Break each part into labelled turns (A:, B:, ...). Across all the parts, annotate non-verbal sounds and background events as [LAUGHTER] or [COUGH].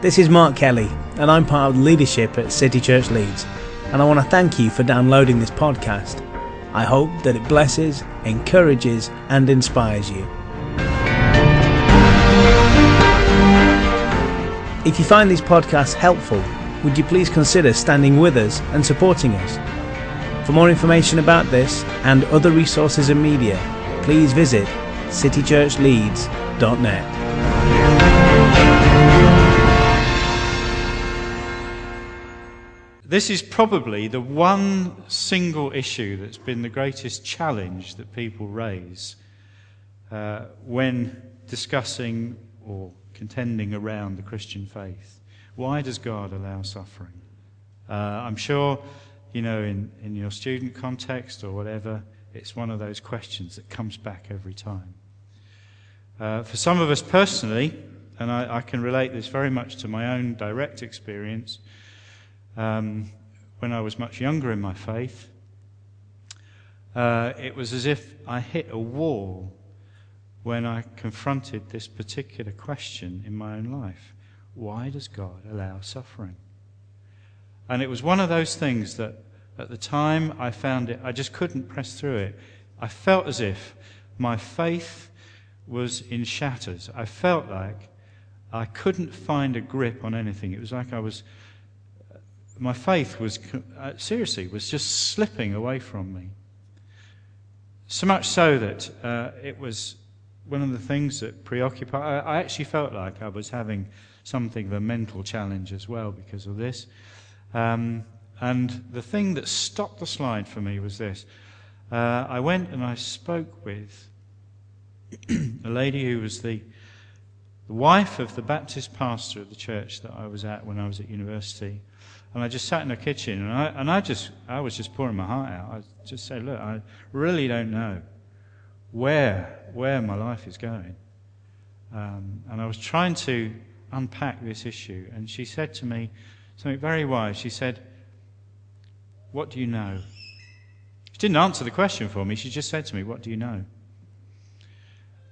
A: This is Mark Kelly, and I'm part of leadership at City Church Leeds, and I want to thank you for downloading this podcast. I hope that it blesses, encourages, and inspires you. If you find these podcasts helpful, would you please consider standing with us and supporting us? For more information about this and other resources and media, please visit citychurchleeds.net.
B: This is probably the one single issue that's been the greatest challenge that people raise uh, when discussing or contending around the Christian faith. Why does God allow suffering? Uh, I'm sure, you know, in, in your student context or whatever, it's one of those questions that comes back every time. Uh, for some of us personally, and I, I, can relate this very much to my own direct experience, um, when I was much younger in my faith, uh, it was as if I hit a wall when I confronted this particular question in my own life. Why does God allow suffering? And it was one of those things that at the time I found it, I just couldn't press through it. I felt as if my faith was in shatters. I felt like I couldn't find a grip on anything. It was like I was, my faith was, uh, seriously, was just slipping away from me. So much so that uh, it was one of the things that preoccupied. I, I actually felt like I was having something of a mental challenge as well because of this. Um, and the thing that stopped the slide for me was this. Uh, I went and I spoke with [CLEARS THROAT] a lady who was the, the wife of the Baptist pastor of the church that I was at when I was at university. And I just sat in the kitchen and I, and I just, I was just pouring my heart out. I just said, look, I really don't know where, where my life is going. Um, and I was trying to unpack this issue. And she said to me something very wise. She said, What do you know? She didn't answer the question for me. She just said to me, What do you know?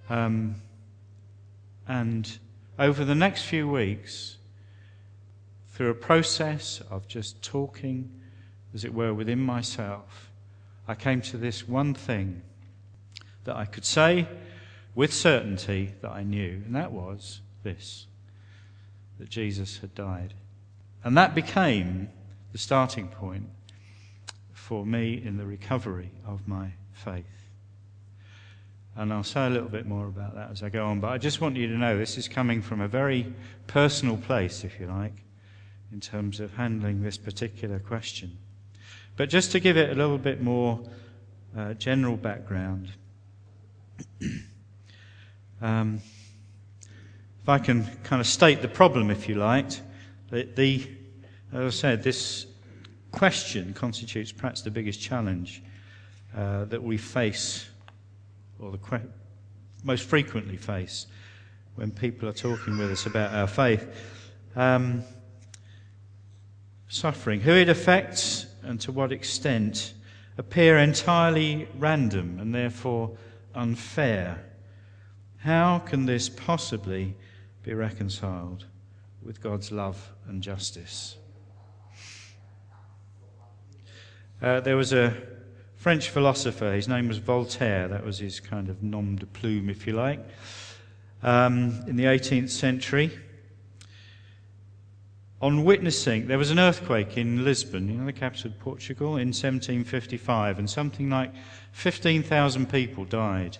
B: Um, and over the next few weeks, through a process of just talking, as it were, within myself, I came to this one thing that I could say with certainty that I knew, and that was this that Jesus had died. And that became the starting point for me in the recovery of my faith. And I'll say a little bit more about that as I go on, but I just want you to know this is coming from a very personal place, if you like, in terms of handling this particular question. But just to give it a little bit more uh, general background, [CLEARS THROAT] um, if I can kind of state the problem, if you like, the, the, as I said, this question constitutes perhaps the biggest challenge uh, that we face, or the que- most frequently face, when people are talking with us about our faith. Um, suffering, who it affects, and to what extent, appear entirely random and therefore unfair. How can this possibly be reconciled with God's love and justice? Uh, there was a French philosopher, his name was Voltaire, that was his kind of nom de plume, if you like, um, in the 18th century. On witnessing, there was an earthquake in Lisbon, you know, the capital of Portugal, in 1755, and something like 15,000 people died,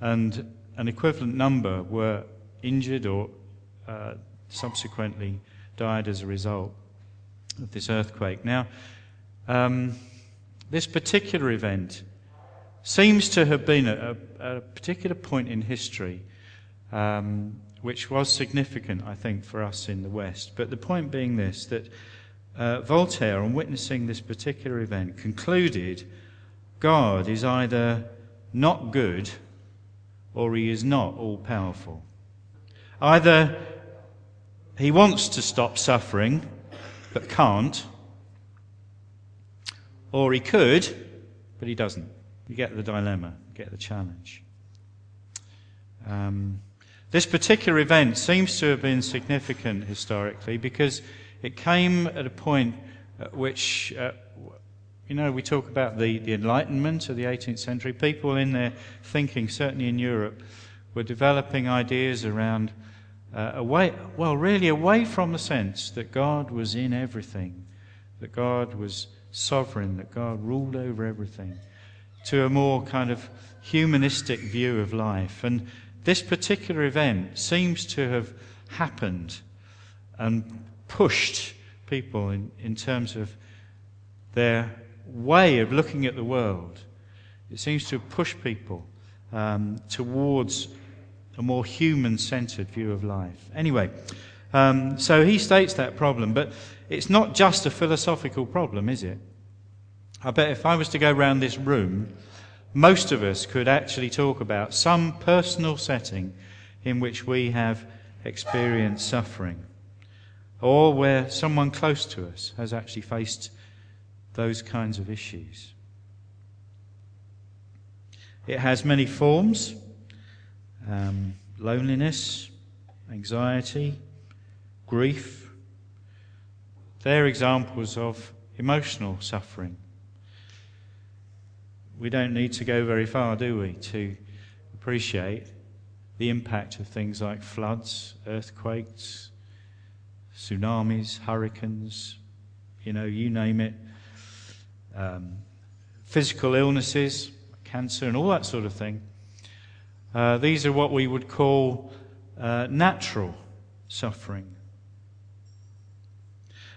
B: and an equivalent number were injured or uh, subsequently died as a result of this earthquake. Now, um, this particular event seems to have been a, a particular point in history um, which was significant, I think, for us in the West. But the point being this that uh, Voltaire, on witnessing this particular event, concluded God is either not good or he is not all powerful. Either he wants to stop suffering but can't, or he could but he doesn't. You get the dilemma, you get the challenge. Um, This particular event seems to have been significant historically because it came at a point at which, uh, you know, we talk about the, the Enlightenment of the 18th century. People in their thinking, certainly in Europe, were developing ideas around uh, away, well, really away from the sense that God was in everything, that God was sovereign, that God ruled over everything, to a more kind of humanistic view of life. And this particular event seems to have happened and pushed people in, in terms of their way of looking at the world. It seems to have pushed people um, towards a more human centered view of life. Anyway, um, so he states that problem, but it's not just a philosophical problem, is it? I bet if I was to go around this room, most of us could actually talk about some personal setting in which we have experienced suffering, or where someone close to us has actually faced those kinds of issues. It has many forms um, loneliness, anxiety, grief. They're examples of emotional suffering. We don't need to go very far, do we, to appreciate the impact of things like floods, earthquakes, tsunamis, hurricanes, you know, you name it, um, physical illnesses, cancer, and all that sort of thing. Uh, these are what we would call uh, natural suffering.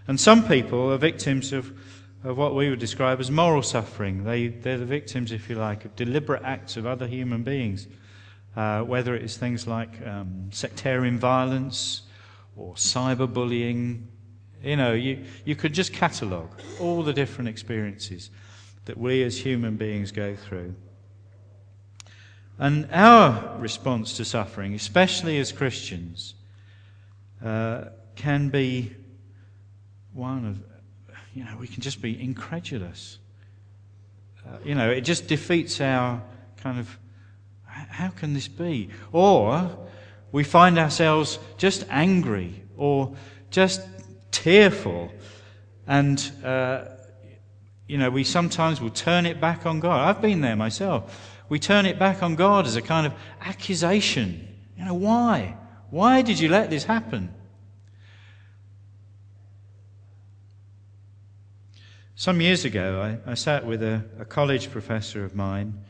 B: And some people are victims of, of what we would describe as moral suffering. They, they're the victims, if you like, of deliberate acts of other human beings, uh, whether it is things like um, sectarian violence or cyberbullying. You know, you, you could just catalogue all the different experiences that we as human beings go through. And our response to suffering, especially as Christians, uh, can be one of, you know, we can just be incredulous. Uh, you know, it just defeats our kind of, how can this be? Or we find ourselves just angry or just tearful. And, uh, you know, we sometimes will turn it back on God. I've been there myself we turn it back on God as a kind of accusation. You know, why? Why did you let this happen? Some years ago, I, I sat with a, a, college professor of mine,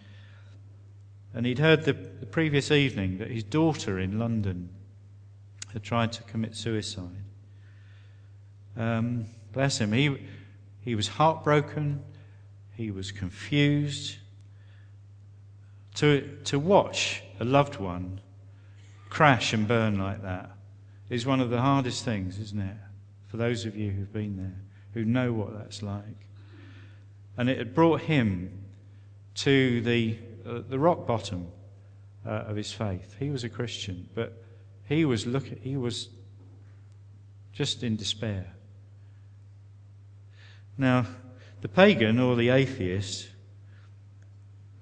B: and he'd heard the, the previous evening that his daughter in London had tried to commit suicide. Um, bless him. He, he was heartbroken, he was confused, to, to watch a loved one crash and burn like that is one of the hardest things, isn't it? For those of you who've been there, who know what that's like. And it had brought him to the, uh, the rock bottom uh, of his faith. He was a Christian, but he was, look, he was just in despair. Now, the pagan or the atheist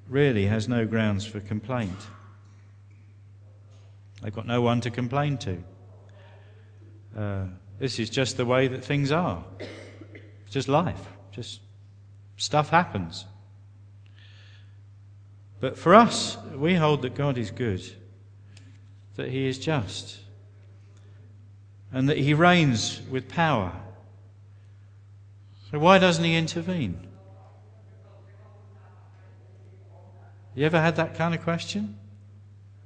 B: really has no grounds for complaint. They've got no one to complain to. Uh, this is just the way that things are. It's just life. Just stuff happens. But for us, we hold that God is good, that He is just, and that He reigns with power. So why doesn't He intervene? You ever had that kind of question?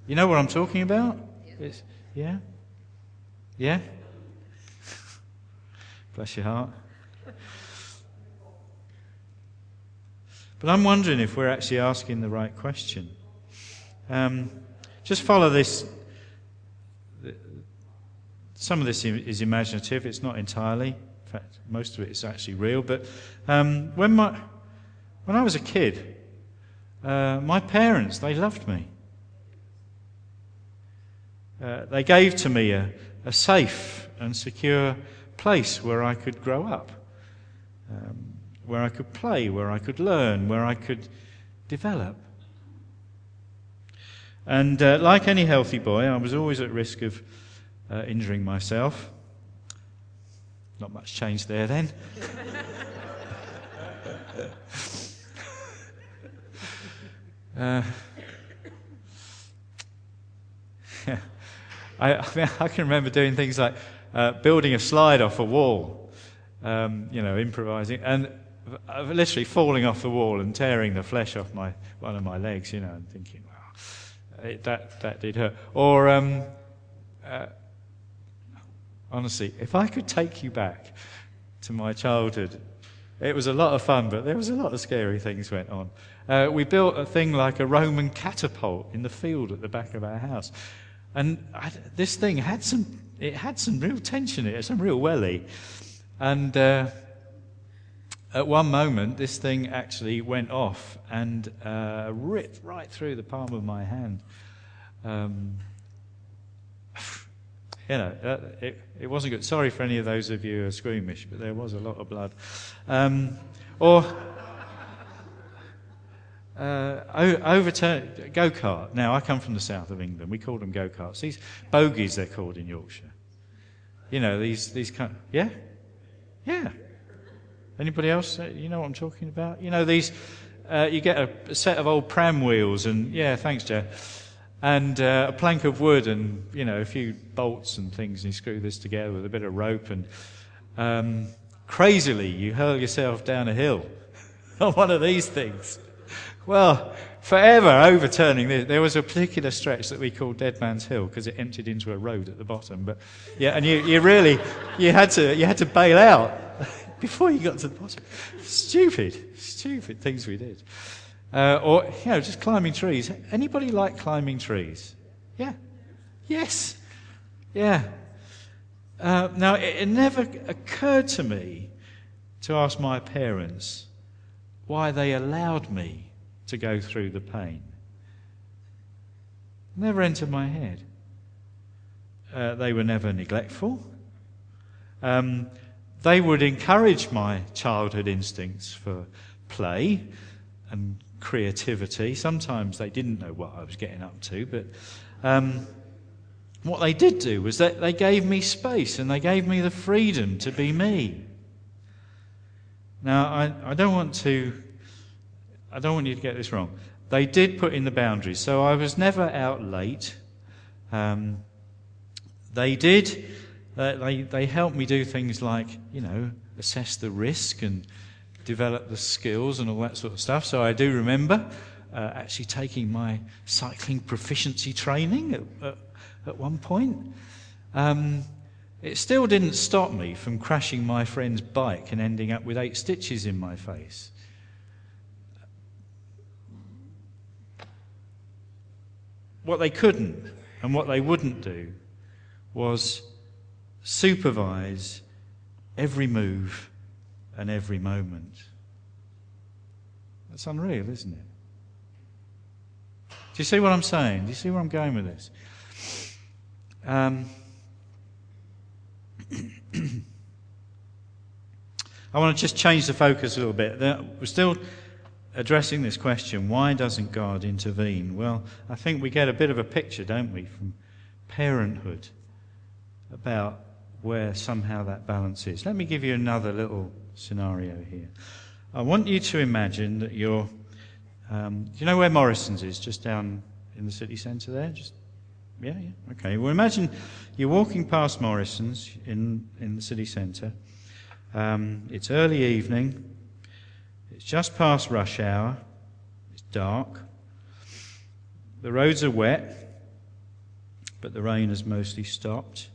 B: You know what I'm talking about? Yeah? yeah? Yeah? [LAUGHS] Bless your heart. But I'm wondering if we're actually asking the right question. Um, just follow this. Some of this is imaginative, it's not entirely. In fact, most of it is actually real. But um, when, my, when I was a kid, uh, my parents, they loved me. Uh, they gave to me a, a, safe and secure place where I could grow up, um, where I could play, where I could learn, where I could develop. And uh, like any healthy boy, I was always at risk of uh, injuring myself. Not much change there then. [LAUGHS] uh, [LAUGHS] I, I, mean, I, can remember doing things like uh, building a slide off a wall, um, you know, improvising, and literally falling off the wall and tearing the flesh off my one of my legs, you know, and thinking, wow, it, that that did hurt. Or um, uh, honestly, if I could take you back to my childhood, it was a lot of fun, but there was a lot of scary things went on. Uh, we built a thing like a Roman catapult in the field at the back of our house, and I, this thing had some it had some real tension in it, some real welly, and. Uh, at one moment, this thing actually went off and uh, ripped right through the palm of my hand. Um, you know, uh, it, it, wasn't good. Sorry for any of those of you who are squeamish, but there was a lot of blood. Um, or uh, overturn go kart. Now I come from the south of England. We call them go karts. These bogies, they're called in Yorkshire. You know these these kind. Of, yeah, yeah. Anybody else? You know what I'm talking about? You know, these, uh, you get a, a, set of old pram wheels and, yeah, thanks, Jeff. And uh, a plank of wood and, you know, a few bolts and things, and you screw this together with a bit of rope. And um, crazily, you hurl yourself down a hill [LAUGHS] on one of these things. Well, forever overturning this. There was a particular stretch that we called Dead Man's Hill because it emptied into a road at the bottom. But yeah, and you, you really you had to you had to bail out before you got to the bottom. Stupid, stupid things we did. Uh, or, you know, just climbing trees. Anybody like climbing trees? Yeah? Yes. Yeah. Uh, now, it, it never occurred to me to ask my parents why they allowed me to go through the pain. Never entered my head. Uh, they were never neglectful. Um, they would encourage my childhood instincts for play and creativity. Sometimes they didn't know what I was getting up to, but um, what they did do was that they gave me space and they gave me the freedom to be me. Now, I, I don't want to, I don't want you to get this wrong. They did put in the boundaries, so I was never out late. Um, they did uh, they, they help me do things like, you know, assess the risk and develop the skills and all that sort of stuff. So I do remember uh, actually taking my cycling proficiency training at, at, at one point. Um, it still didn't stop me from crashing my friend's bike and ending up with eight stitches in my face. What they couldn't and what they wouldn't do was supervise every move and every moment. That's unreal, isn't it? Do you see what I'm saying? Do you see where I'm going with this? Um, [CLEARS THROAT] I want to just change the focus a little bit. We're still addressing this question why doesn't God intervene? Well, I think we get a bit of a picture, don't we, from parenthood about where somehow that balance is. Let me give you another little scenario here. I want you to imagine that you're. Um, do you know where Morrison's is? Just down in the city centre there? Just yeah, yeah. Okay. Well, imagine you're walking past Morrison's in in the city centre. Um, it's early evening. It's just past rush hour. It's dark. The roads are wet, but the rain has mostly stopped.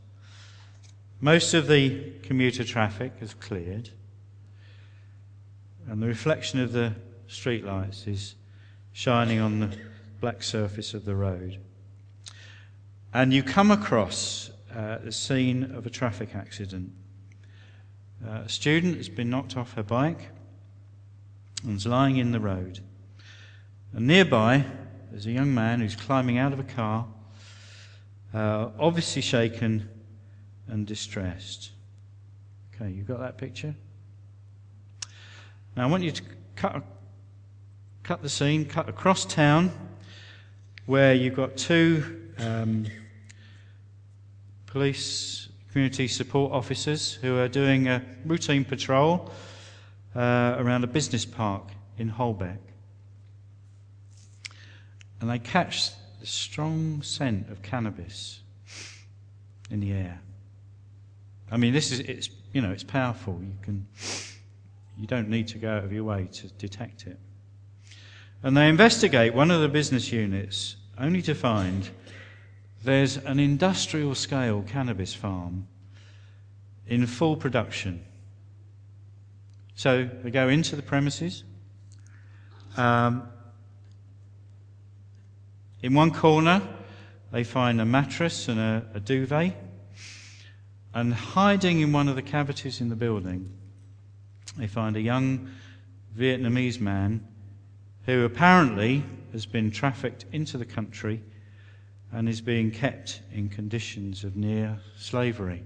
B: Most of the commuter traffic has cleared, and the reflection of the streetlights is shining on the black surface of the road. And you come across uh, the scene of a traffic accident. Uh, a student has been knocked off her bike and is lying in the road. And nearby, there's a young man who's climbing out of a car, uh, obviously shaken and distressed. Okay, you got that picture? Now I want you to cut, cut the scene, cut across town where you've got two um, police community support officers who are doing a routine patrol uh, around a business park in Holbeck. And they catch the strong scent of cannabis in the air. I mean, this is, it's, you know, it's powerful. You can, you don't need to go out of your way to detect it. And they investigate one of the business units only to find there's an industrial scale cannabis farm in full production. So they go into the premises. Um, in one corner, they find a mattress and a, a duvet. And hiding in one of the cavities in the building, they find a young Vietnamese man who apparently has been trafficked into the country and is being kept in conditions of near slavery.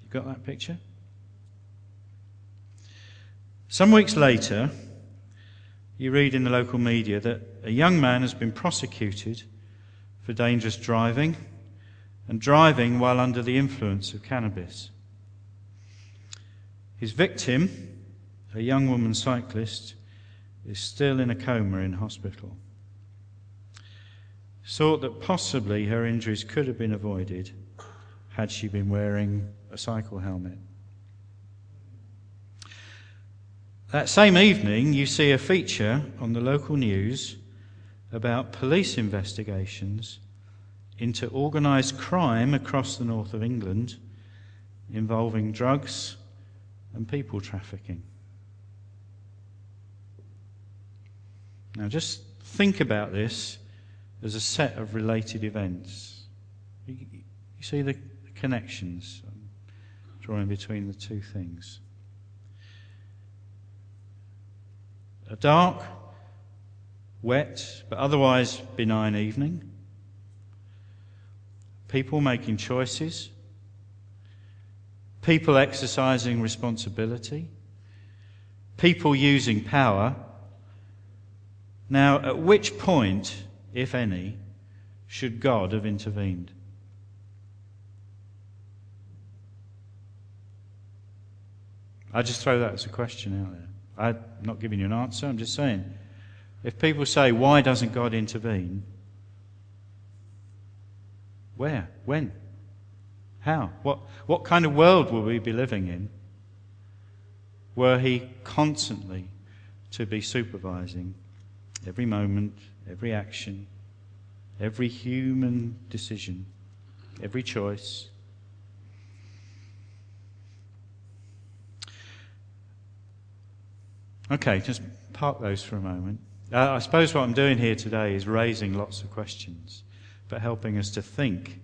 B: You got that picture? Some weeks later, you read in the local media that a young man has been prosecuted for dangerous driving and driving while under the influence of cannabis. His victim, a young woman cyclist, is still in a coma in hospital. Thought that possibly her injuries could have been avoided had she been wearing a cycle helmet. That same evening, you see a feature on the local news about police investigations into organised crime across the north of England involving drugs and people trafficking. Now, just think about this as a set of related events. You, see the connections I'm drawing between the two things. A dark, wet, but otherwise benign evening. People making choices. People exercising responsibility. People using power. Now, at which point, if any, should God have intervened? I just throw that as a question out there. I'm not giving you an answer, I'm just saying. If people say, why doesn't God intervene? Where? When? How? What, what kind of world will we be living in were He constantly to be supervising every moment, every action, every human decision, every choice? Okay, just park those for a moment. Uh, I suppose what I'm doing here today is raising lots of questions, but helping us to think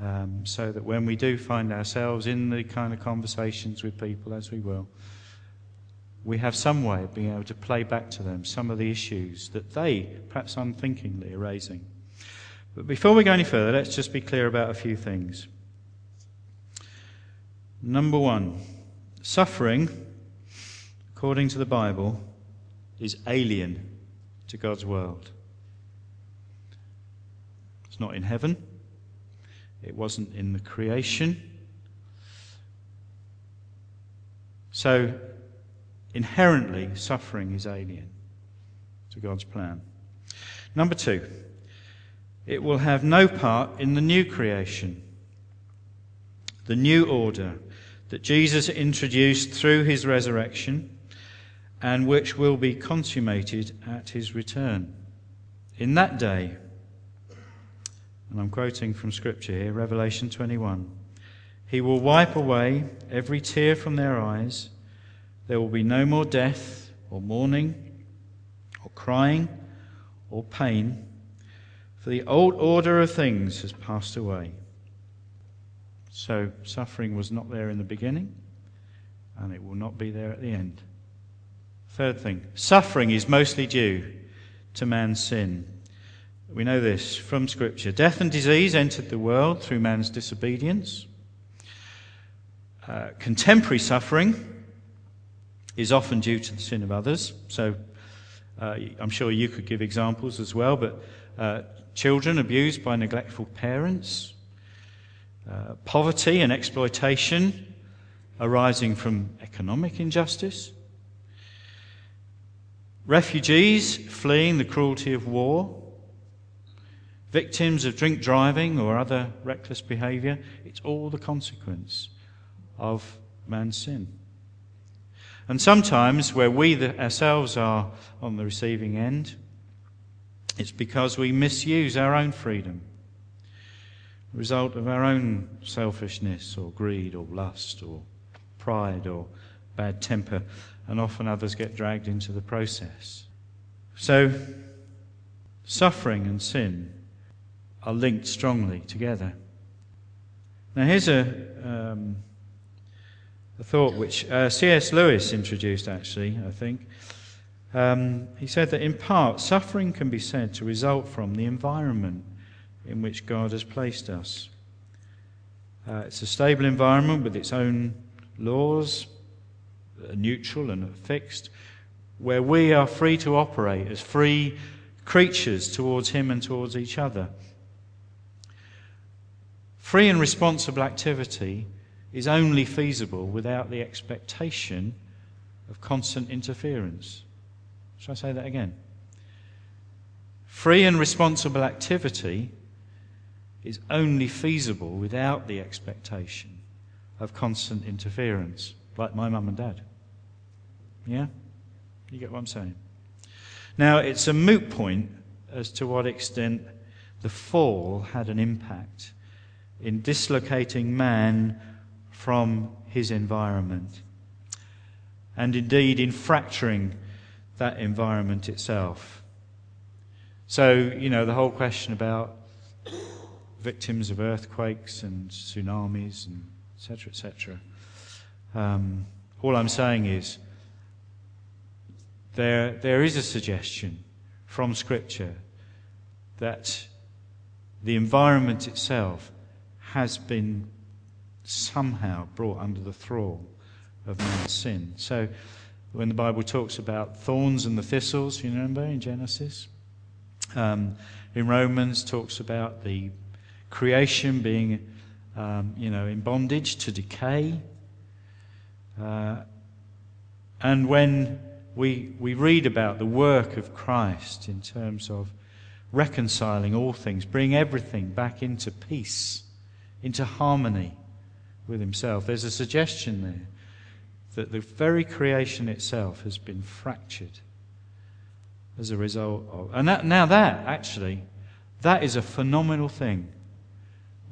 B: um, so that when we do find ourselves in the kind of conversations with people, as we will, we have some way of being able to play back to them some of the issues that they, perhaps unthinkingly, are raising. But before we go any further, let's just be clear about a few things. Number one, suffering according to the Bible, is alien to God's world. It's not in heaven, it wasn't in the creation. So, inherently, suffering is alien to God's plan. Number two, it will have no part in the new creation, the new order that Jesus introduced through his resurrection and which will be consummated at his return. In that day, and I'm quoting from Scripture here, Revelation 21, he will wipe away every tear from their eyes. There will be no more death, or mourning, or crying, or pain, for the old order of things has passed away. So, suffering was not there in the beginning, and it will not be there at the end. Third thing suffering is mostly due to man's sin. We know this from Scripture. Death and disease entered the world through man's disobedience. Uh, contemporary suffering is often due to the sin of others. So, Uh, I'm sure you could give examples as well, but uh, children abused by neglectful parents, uh, poverty and exploitation arising from economic injustice, refugees fleeing the cruelty of war, victims of drink driving or other reckless behaviour. It's all the consequence of man's sin. And sometimes, where we the, ourselves are on the receiving end, it's because we misuse our own freedom, the result of our own selfishness or greed or lust or pride or bad temper, and often others get dragged into the process. So, suffering and sin are linked strongly together. Now, here's a, um, a thought which uh, C.S. Lewis introduced, actually, I think. Um, he said that in part, suffering can be said to result from the environment in which God has placed us. Uh, it's a stable environment with its own laws, neutral and fixed, where we are free to operate as free creatures towards Him and towards each other. Free and responsible activity is only feasible without the expectation of constant interference. Shall I say that again? Free and responsible activity is only feasible without the expectation of constant interference, like my mum and dad. Yeah? You get what I'm saying? Now, it's a moot point as to what extent the fall had an impact in dislocating man from his environment, and indeed in fracturing that environment itself. So, you know, the whole question about victims of earthquakes and tsunamis and etc., etc. Um, all I'm saying is there, there is a suggestion from Scripture that the environment itself has been somehow brought under the thrall of man's sin. So, when the Bible talks about thorns and the thistles, you remember in Genesis? Um, in Romans, talks about the creation being, um, you know, in bondage to decay. Uh, and when we, we read about the work of Christ in terms of reconciling all things, bring everything back into peace into harmony with himself. There's a suggestion there that the very creation itself has been fractured as a result of. And that, now, that actually, that is a phenomenal thing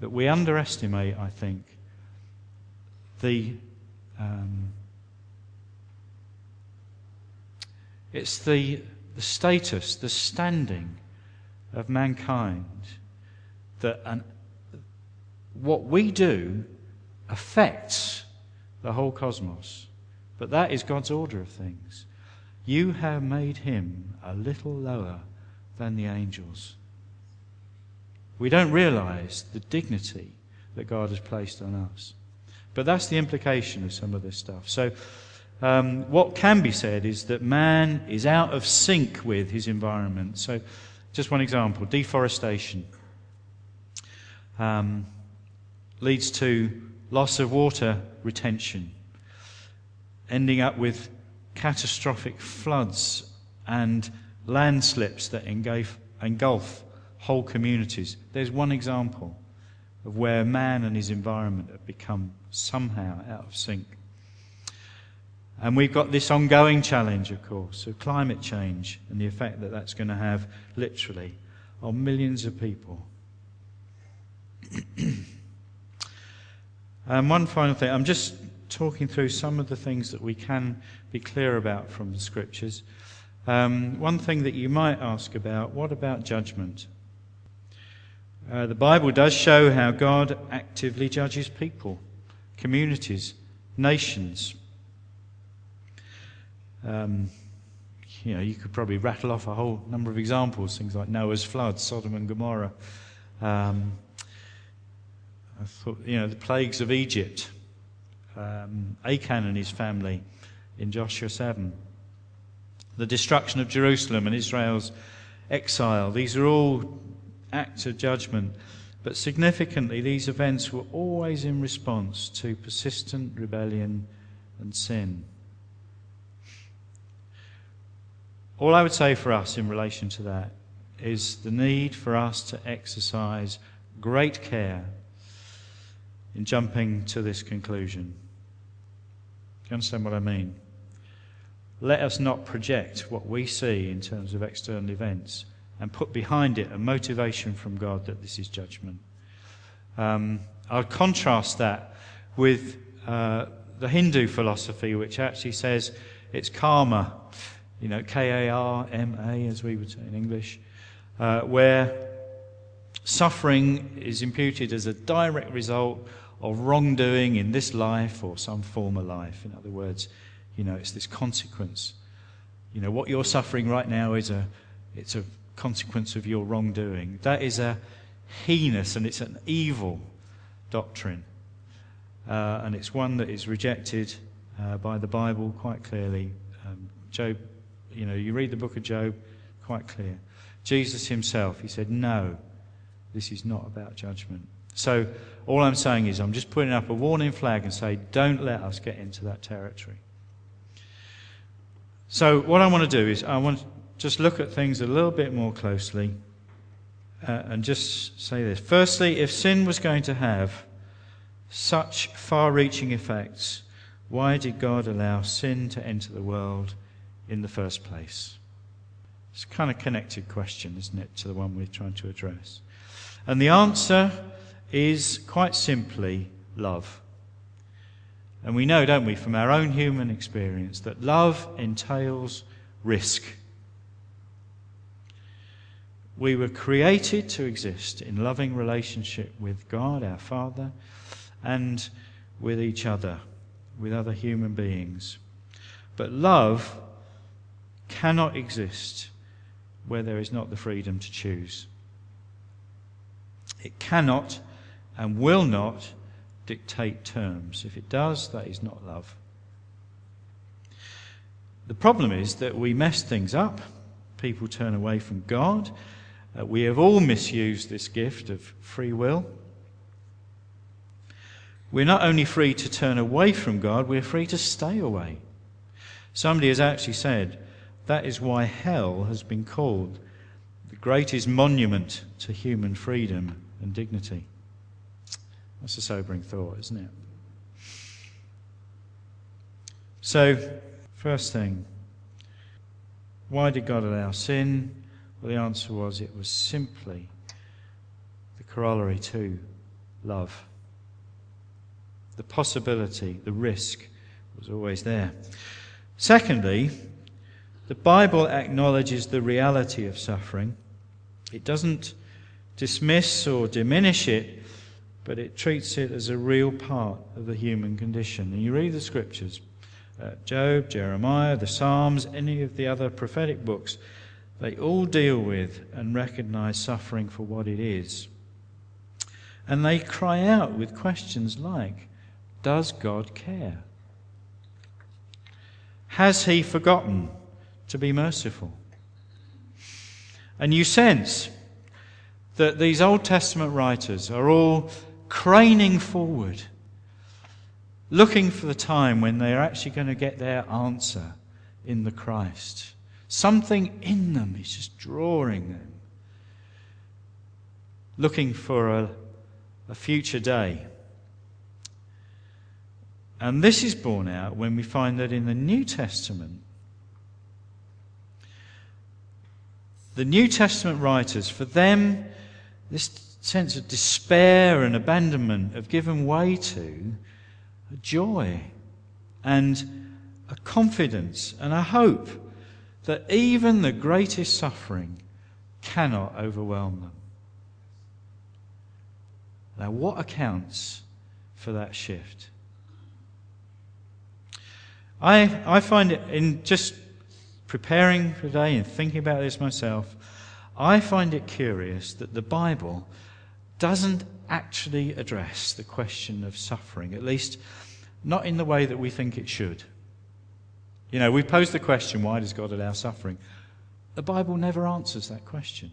B: that we underestimate, I think, the. Um, it's the, the status, the standing of mankind that an what we do affects the whole cosmos. But that is God's order of things. You have made him a little lower than the angels. We don't realize the dignity that God has placed on us. But that's the implication of some of this stuff. So, um, what can be said is that man is out of sync with his environment. So, just one example deforestation. Um, leads to loss of water retention, ending up with catastrophic floods and landslips that engulf, engulf whole communities. There's one example of where man and his environment have become somehow out of sync. And we've got this ongoing challenge, of course, of climate change and the effect that that's going to have literally on millions of people. [CLEARS THROAT] And one final thing, I'm just talking through some of the things that we can be clear about from the scriptures. Um, one thing that you might ask about what about judgment? Uh, the Bible does show how God actively judges people, communities, nations. Um, you know, you could probably rattle off a whole number of examples, things like Noah's flood, Sodom and Gomorrah. Um, Thought, you know, the plagues of Egypt, um, Achan and his family in Joshua 7, the destruction of Jerusalem and Israel's exile. These are all acts of judgment. But significantly, these events were always in response to persistent rebellion and sin. All I would say for us in relation to that is the need for us to exercise great care in jumping to this conclusion. Do you understand what I mean? Let us not project what we see in terms of external events and put behind it a motivation from God that this is judgment. Um, I'll contrast that with uh, the Hindu philosophy, which actually says it's karma, you know, K A R M A, as we would say in English, uh, where suffering is imputed as a direct result of wrongdoing in this life or some former life. In other words, you know, it's this consequence. You know, what you're suffering right now is a, it's a consequence of your wrongdoing. That is a heinous and it's an evil doctrine. Uh, and it's one that is rejected uh, by the Bible quite clearly. Um, Job, you know, you read the book of Job, quite clear. Jesus himself, he said, No, this is not about judgment. So all I'm saying is, I'm just putting up a warning flag and say, don't let us get into that territory. So, what I want to do is, I want to just look at things a little bit more closely uh, and just say this. Firstly, if sin was going to have such far reaching effects, why did God allow sin to enter the world in the first place? It's kind of connected question, isn't it, to the one we're trying to address? And the answer is quite simply love. And we know, don't we, from our own human experience, that love entails risk. We were created to exist in loving relationship with God, our Father, and with each other, with other human beings. But love cannot exist where there is not the freedom to choose. It cannot and will not dictate terms. If it does, that is not love. The problem is that we mess things up. People turn away from God. Uh, we have all misused this gift of free will. We're not only free to turn away from God, we're free to stay away. Somebody has actually said that is why hell has been called the greatest monument to human freedom and dignity. That's a sobering thought, isn't it? So, first thing, why did God allow sin? Well, the answer was it was simply the corollary to love. The possibility, the risk was always there. Secondly, the Bible acknowledges the reality of suffering. It doesn't dismiss or diminish it, but it treats it as a real part of the human condition. And you read the scriptures uh, Job, Jeremiah, the Psalms, any of the other prophetic books they all deal with and recognize suffering for what it is. And they cry out with questions like Does God care? Has He forgotten to be merciful? And you sense that these Old Testament writers are all craning forward, looking for the time when they're actually going to get their answer in the Christ. Something in them is just drawing them, looking for a, a future day. And this is borne out when we find that in the New Testament, the New Testament writers, for them, this sense of despair and abandonment have given way to a joy and a confidence and a hope that even the greatest suffering cannot overwhelm them. Now, what accounts for that shift? I, I find it in just preparing for today and thinking about this myself, I find it curious that the Bible doesn't actually address the question of suffering, at least not in the way that we think it should. You know, we pose the question, why does God allow suffering? The Bible never answers that question.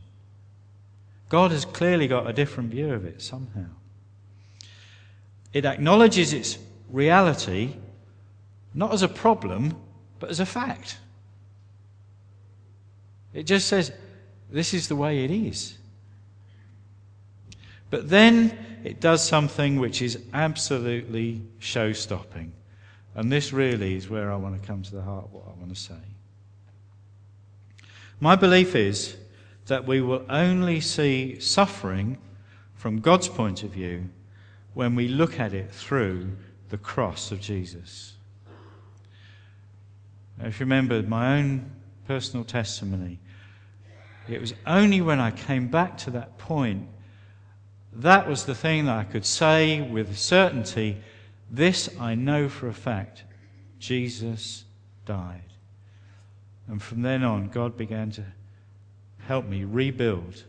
B: God has clearly got a different view of it somehow. It acknowledges its reality not as a problem, but as a fact. It just says, this is the way it is. But then it does something which is absolutely show stopping. And this really is where I want to come to the heart of what I want to say. My belief is that we will only see suffering from God's point of view when we look at it through the cross of Jesus. Now, if you remember my own personal testimony, it was only when I came back to that point that was the thing that I could say with certainty this I know for a fact Jesus died. And from then on, God began to help me rebuild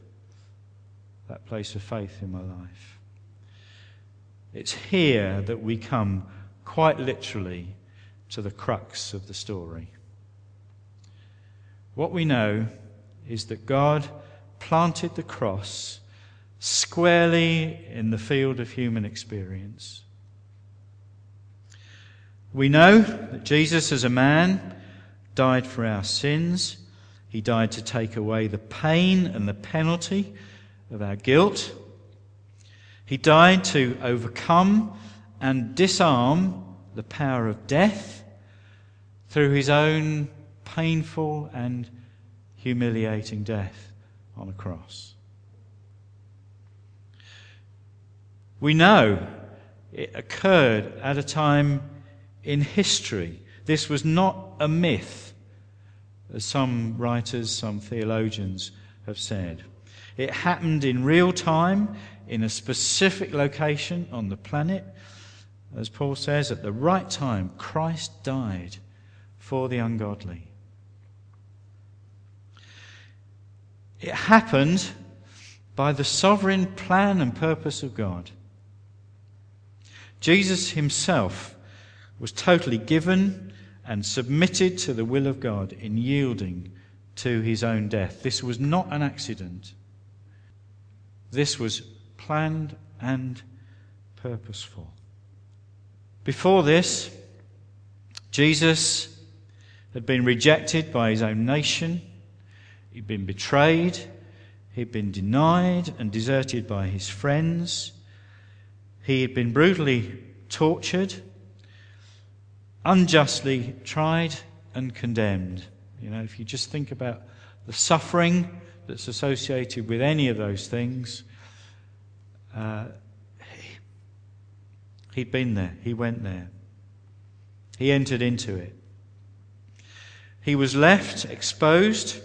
B: that place of faith in my life. It's here that we come quite literally to the crux of the story. What we know is that God planted the cross squarely in the field of human experience. We know that Jesus, as a man, died for our sins. He died to take away the pain and the penalty of our guilt. He died to overcome and disarm the power of death through his own painful and humiliating death on a cross. We know it occurred at a time in history. This was not a myth, as some writers, some theologians have said. It happened in real time, in a specific location on the planet. As Paul says, at the right time, Christ died for the ungodly. It happened by the sovereign plan and purpose of God. Jesus himself was totally given and submitted to the will of God in yielding to his own death. This was not an accident. This was planned and purposeful. Before this, Jesus had been rejected by his own nation. He'd been betrayed. He'd been denied and deserted by his friends. He had been brutally tortured, unjustly tried and condemned. You know, if you just think about the suffering that's associated with any of those things, uh, he, he'd been there, he went there, he entered into it. He was left exposed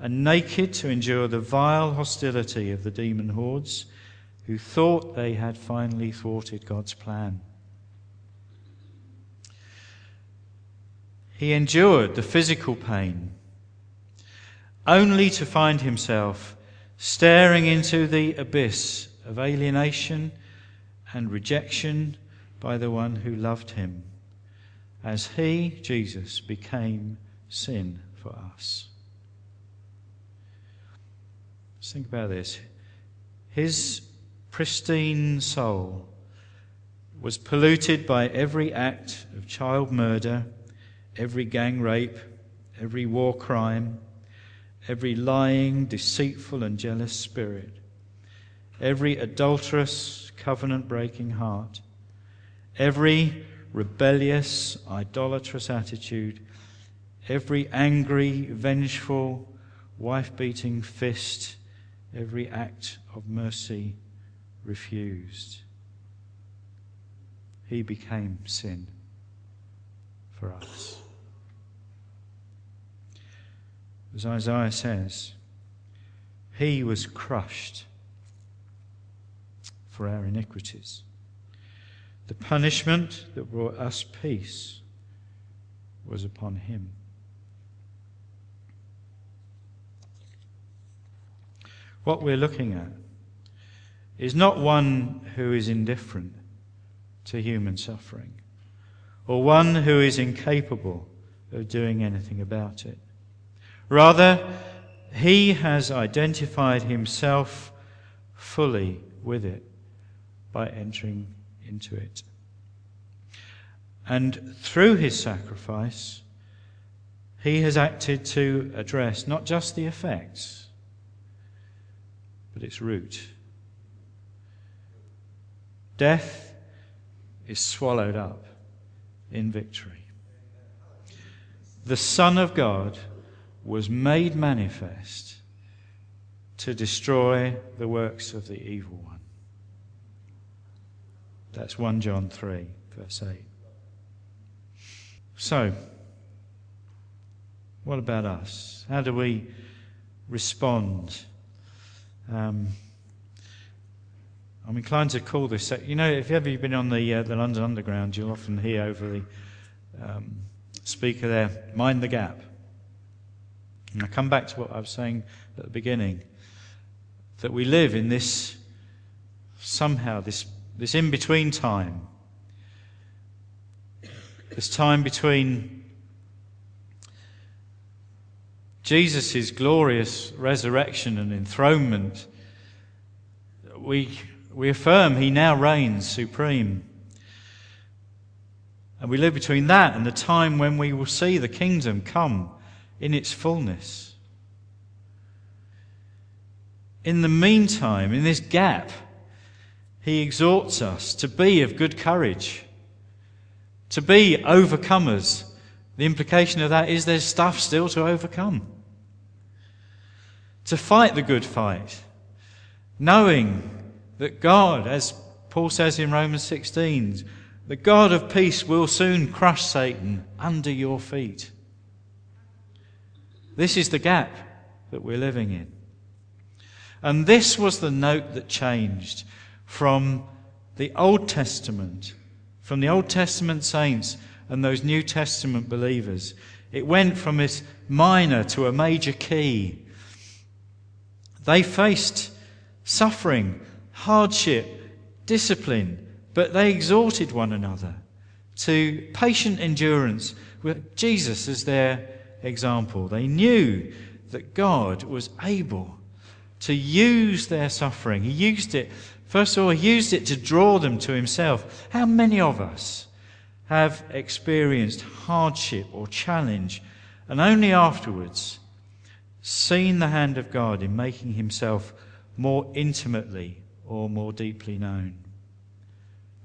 B: and naked to endure the vile hostility of the demon hordes who thought they had finally thwarted God's plan. He endured the physical pain only to find himself staring into the abyss of alienation and rejection by the one who loved him as he, Jesus, became sin for us. Just think about this. His pristine soul was polluted by every act of child murder, every gang rape, every war crime, every lying, deceitful, and jealous spirit, every adulterous, covenant breaking heart, every rebellious, idolatrous attitude, every angry, vengeful, wife beating fist, every act of mercy refused. He became sin for us. As Isaiah says, He was crushed for our iniquities. The punishment that brought us peace was upon Him. What we're looking at is not one who is indifferent to human suffering or one who is incapable of doing anything about it. Rather, he has identified himself fully with it by entering into it. And through his sacrifice, he has acted to address not just the effects, but its root. Death is swallowed up in victory. The Son of God was made manifest to destroy the works of the evil one. That's 1 John 3, verse 8. So, what about us? How do we respond? Um, I'm inclined to call this. You know, if ever you've been on the uh, the London Underground, you'll often hear over the um, speaker there, "Mind the gap." And I come back to what I was saying at the beginning, that we live in this somehow this this in between time, this time between Jesus' glorious resurrection and enthronement, we, we affirm he now reigns supreme. And we live between that and the time when we will see the kingdom come in its fullness. In the meantime, in this gap, he exhorts us to be of good courage, to be overcomers. The implication of that is there's stuff still to overcome to fight the good fight, knowing that God, as Paul says in Romans 16, the God of peace will soon crush Satan under your feet. This is the gap that we're living in. And this was the note that changed from the Old Testament, from the Old Testament saints and those New Testament believers. It went from this minor to a major key they faced suffering, hardship, discipline, but they exhorted one another to patient endurance with Jesus as their example. They knew that God was able to use their suffering. He used it, first of all, He used it to draw them to Himself. How many of us have experienced hardship or challenge and only afterwards seen the hand of God in making himself more intimately or more deeply known.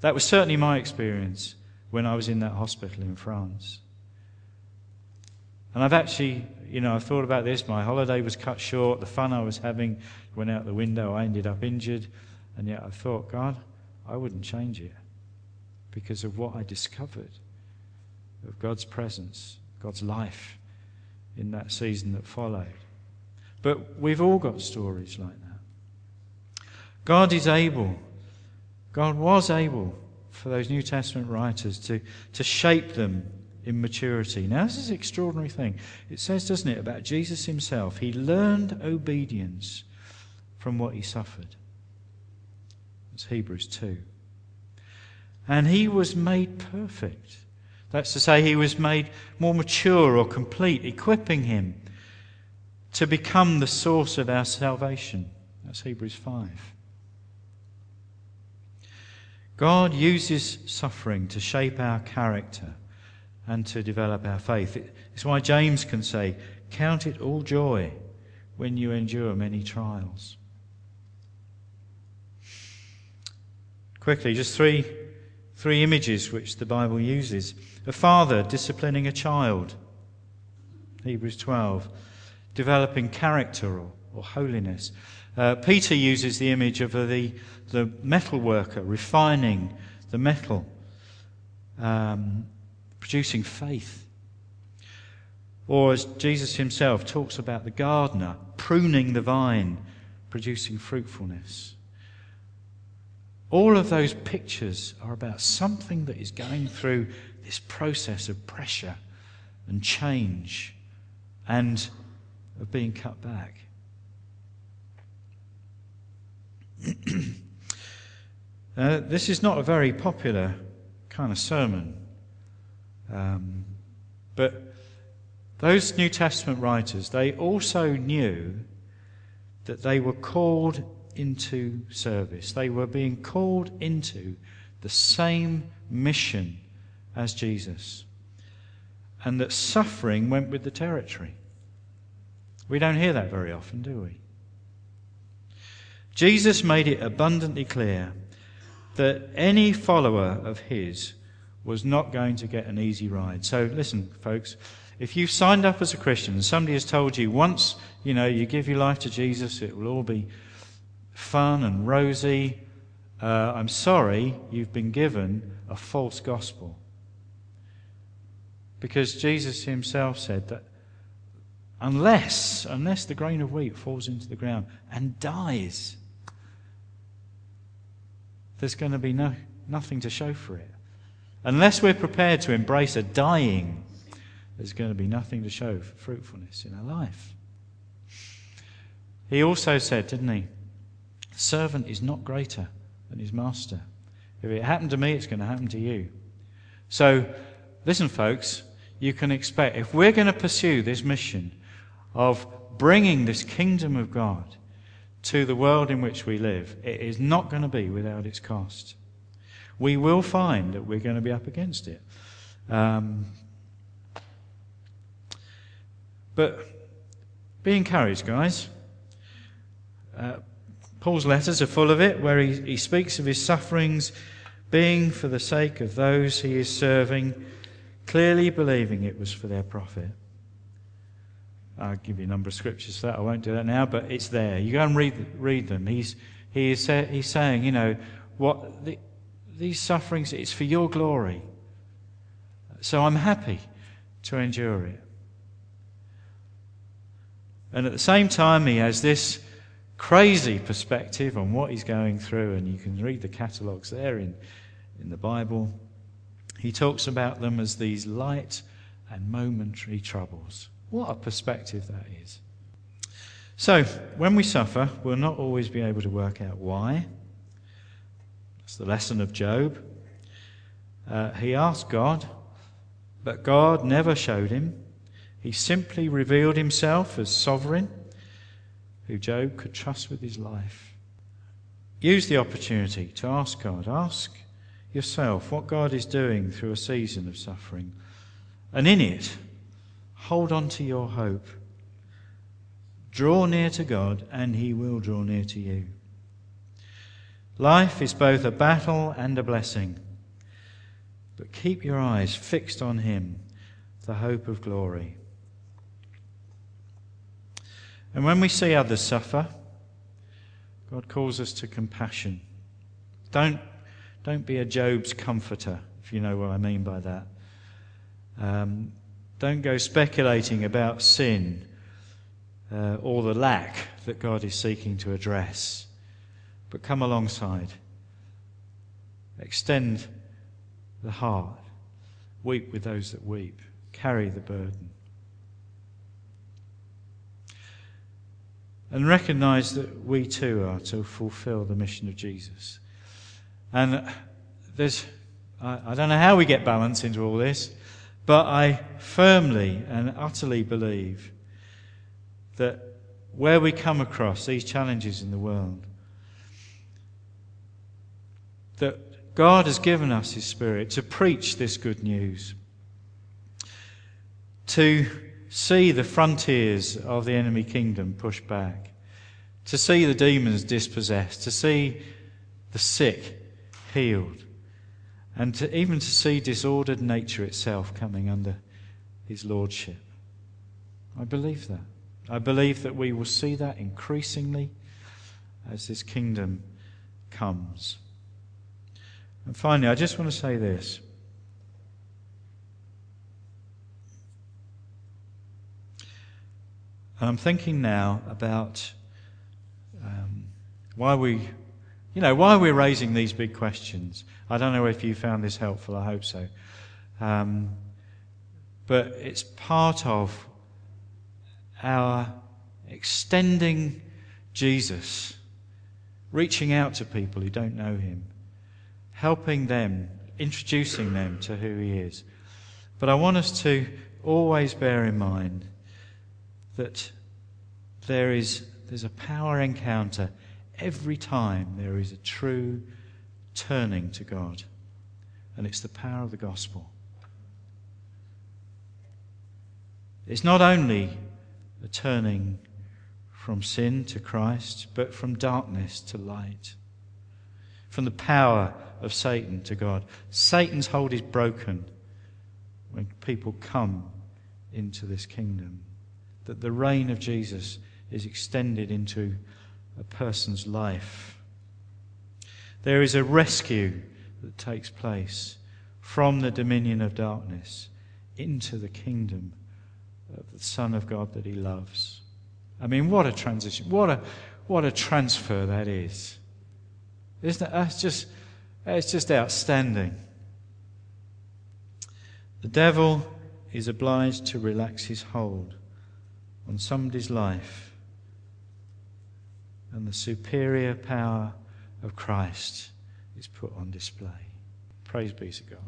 B: That was certainly my experience when I was in that hospital in France. And I've actually, you know, I've thought about this. My holiday was cut short. The fun I was having went out the window. I ended up injured. And yet I thought, God, I wouldn't change it because of what I discovered of God's presence, God's life in that season that followed. But we've all got stories like that. God is able, God was able for those New Testament writers to, to shape them in maturity. Now, this is an extraordinary thing. It says, doesn't it, about Jesus himself? He learned obedience from what he suffered. It's Hebrews 2. And he was made perfect. That's to say, he was made more mature or complete, equipping him to become the source of our salvation. That's Hebrews 5. God uses suffering to shape our character and to develop our faith. It's why James can say, Count it all joy when you endure many trials. Quickly, just three, three images which the Bible uses. A father disciplining a child, Hebrews 12 developing character or, or holiness. Uh, Peter uses the image of the, the metal worker refining the metal, um, producing faith. Or as Jesus himself talks about the gardener pruning the vine, producing fruitfulness. All of those pictures are about something that is going through this process of pressure and change and of being cut back. [CLEARS THROAT] uh, this is not a very popular kind of sermon, um, but those New Testament writers, they also knew that they were called into service. They were being called into the same mission as Jesus. And that suffering went with the territory. We don't hear that very often, do we? Jesus made it abundantly clear that any follower of his was not going to get an easy ride. So listen, folks, if you've signed up as a Christian and somebody has told you once, you know, you give your life to Jesus, it will all be fun and rosy, uh, I'm sorry, you've been given a false gospel. Because Jesus himself said that unless, unless the grain of wheat falls into the ground and dies, there's going to be no, nothing to show for it. Unless we're prepared to embrace a dying, there's going to be nothing to show for fruitfulness in our life. He also said, didn't he? servant is not greater than his master. If it happened to me, it's going to happen to you. So, listen, folks, you can expect, if we're going to pursue this mission of bringing this kingdom of God to the world in which we live, it is not going to be without its cost. We will find that we're going to be up against it. Um, but be encouraged, guys. Uh, Paul's letters are full of it, where he, he speaks of his sufferings being for the sake of those he is serving, clearly believing it was for their profit. I'll give you a number of scriptures for that. I won't do that now, but it's there. You go and read, read them. He's, he is he's saying, you know, what the, these sufferings, it's for your glory. So I'm happy to endure it. And at the same time, he has this crazy perspective on what he's going through, and you can read the catalogues there in, in the Bible. He talks about them as these light and momentary troubles. What a perspective that is. So, when we suffer, we'll not always be able to work out why. That's the lesson of Job. Uh, he asked God, but God never showed him. He simply revealed himself as sovereign, who Job could trust with his life. Use the opportunity to ask God, ask yourself what God is doing through a season of suffering. And in it, Hold on to your hope. Draw near to God, and He will draw near to you. Life is both a battle and a blessing. But keep your eyes fixed on Him, the hope of glory. And when we see others suffer, God calls us to compassion. Don't, don't be a Job's comforter, if you know what I mean by that. Um, don't go speculating about sin uh, or the lack that God is seeking to address, but come alongside. Extend the heart. Weep with those that weep. Carry the burden. And recognize that we too are to fulfill the mission of Jesus. And there's, I, I don't know how we get balance into all this. But I firmly and utterly believe that where we come across these challenges in the world, that God has given us His Spirit to preach this good news, to see the frontiers of the enemy kingdom pushed back, to see the demons dispossessed, to see the sick healed, and to, even to see disordered nature itself coming under his lordship. I believe that. I believe that we will see that increasingly as this kingdom comes. And finally, I just want to say this. And I'm thinking now about um, why we you know, why we're raising these big questions. I don't know if you found this helpful, I hope so. Um, but it's part of our extending Jesus, reaching out to people who don't know him, helping them, introducing them to who he is. But I want us to always bear in mind that there is there's a power encounter every time there is a true turning to God. And it's the power of the gospel. It's not only a turning from sin to Christ, but from darkness to light, from the power of Satan to God. Satan's hold is broken when people come into this kingdom, that the reign of Jesus is extended into a person's life. There is a rescue that takes place from the dominion of darkness into the kingdom of the Son of God that he loves. I mean, what a transition. What a, what a transfer that is. Isn't it? That's just, that's just outstanding. The devil is obliged to relax his hold on somebody's life and the superior power of Christ is put on display. Praise be to God.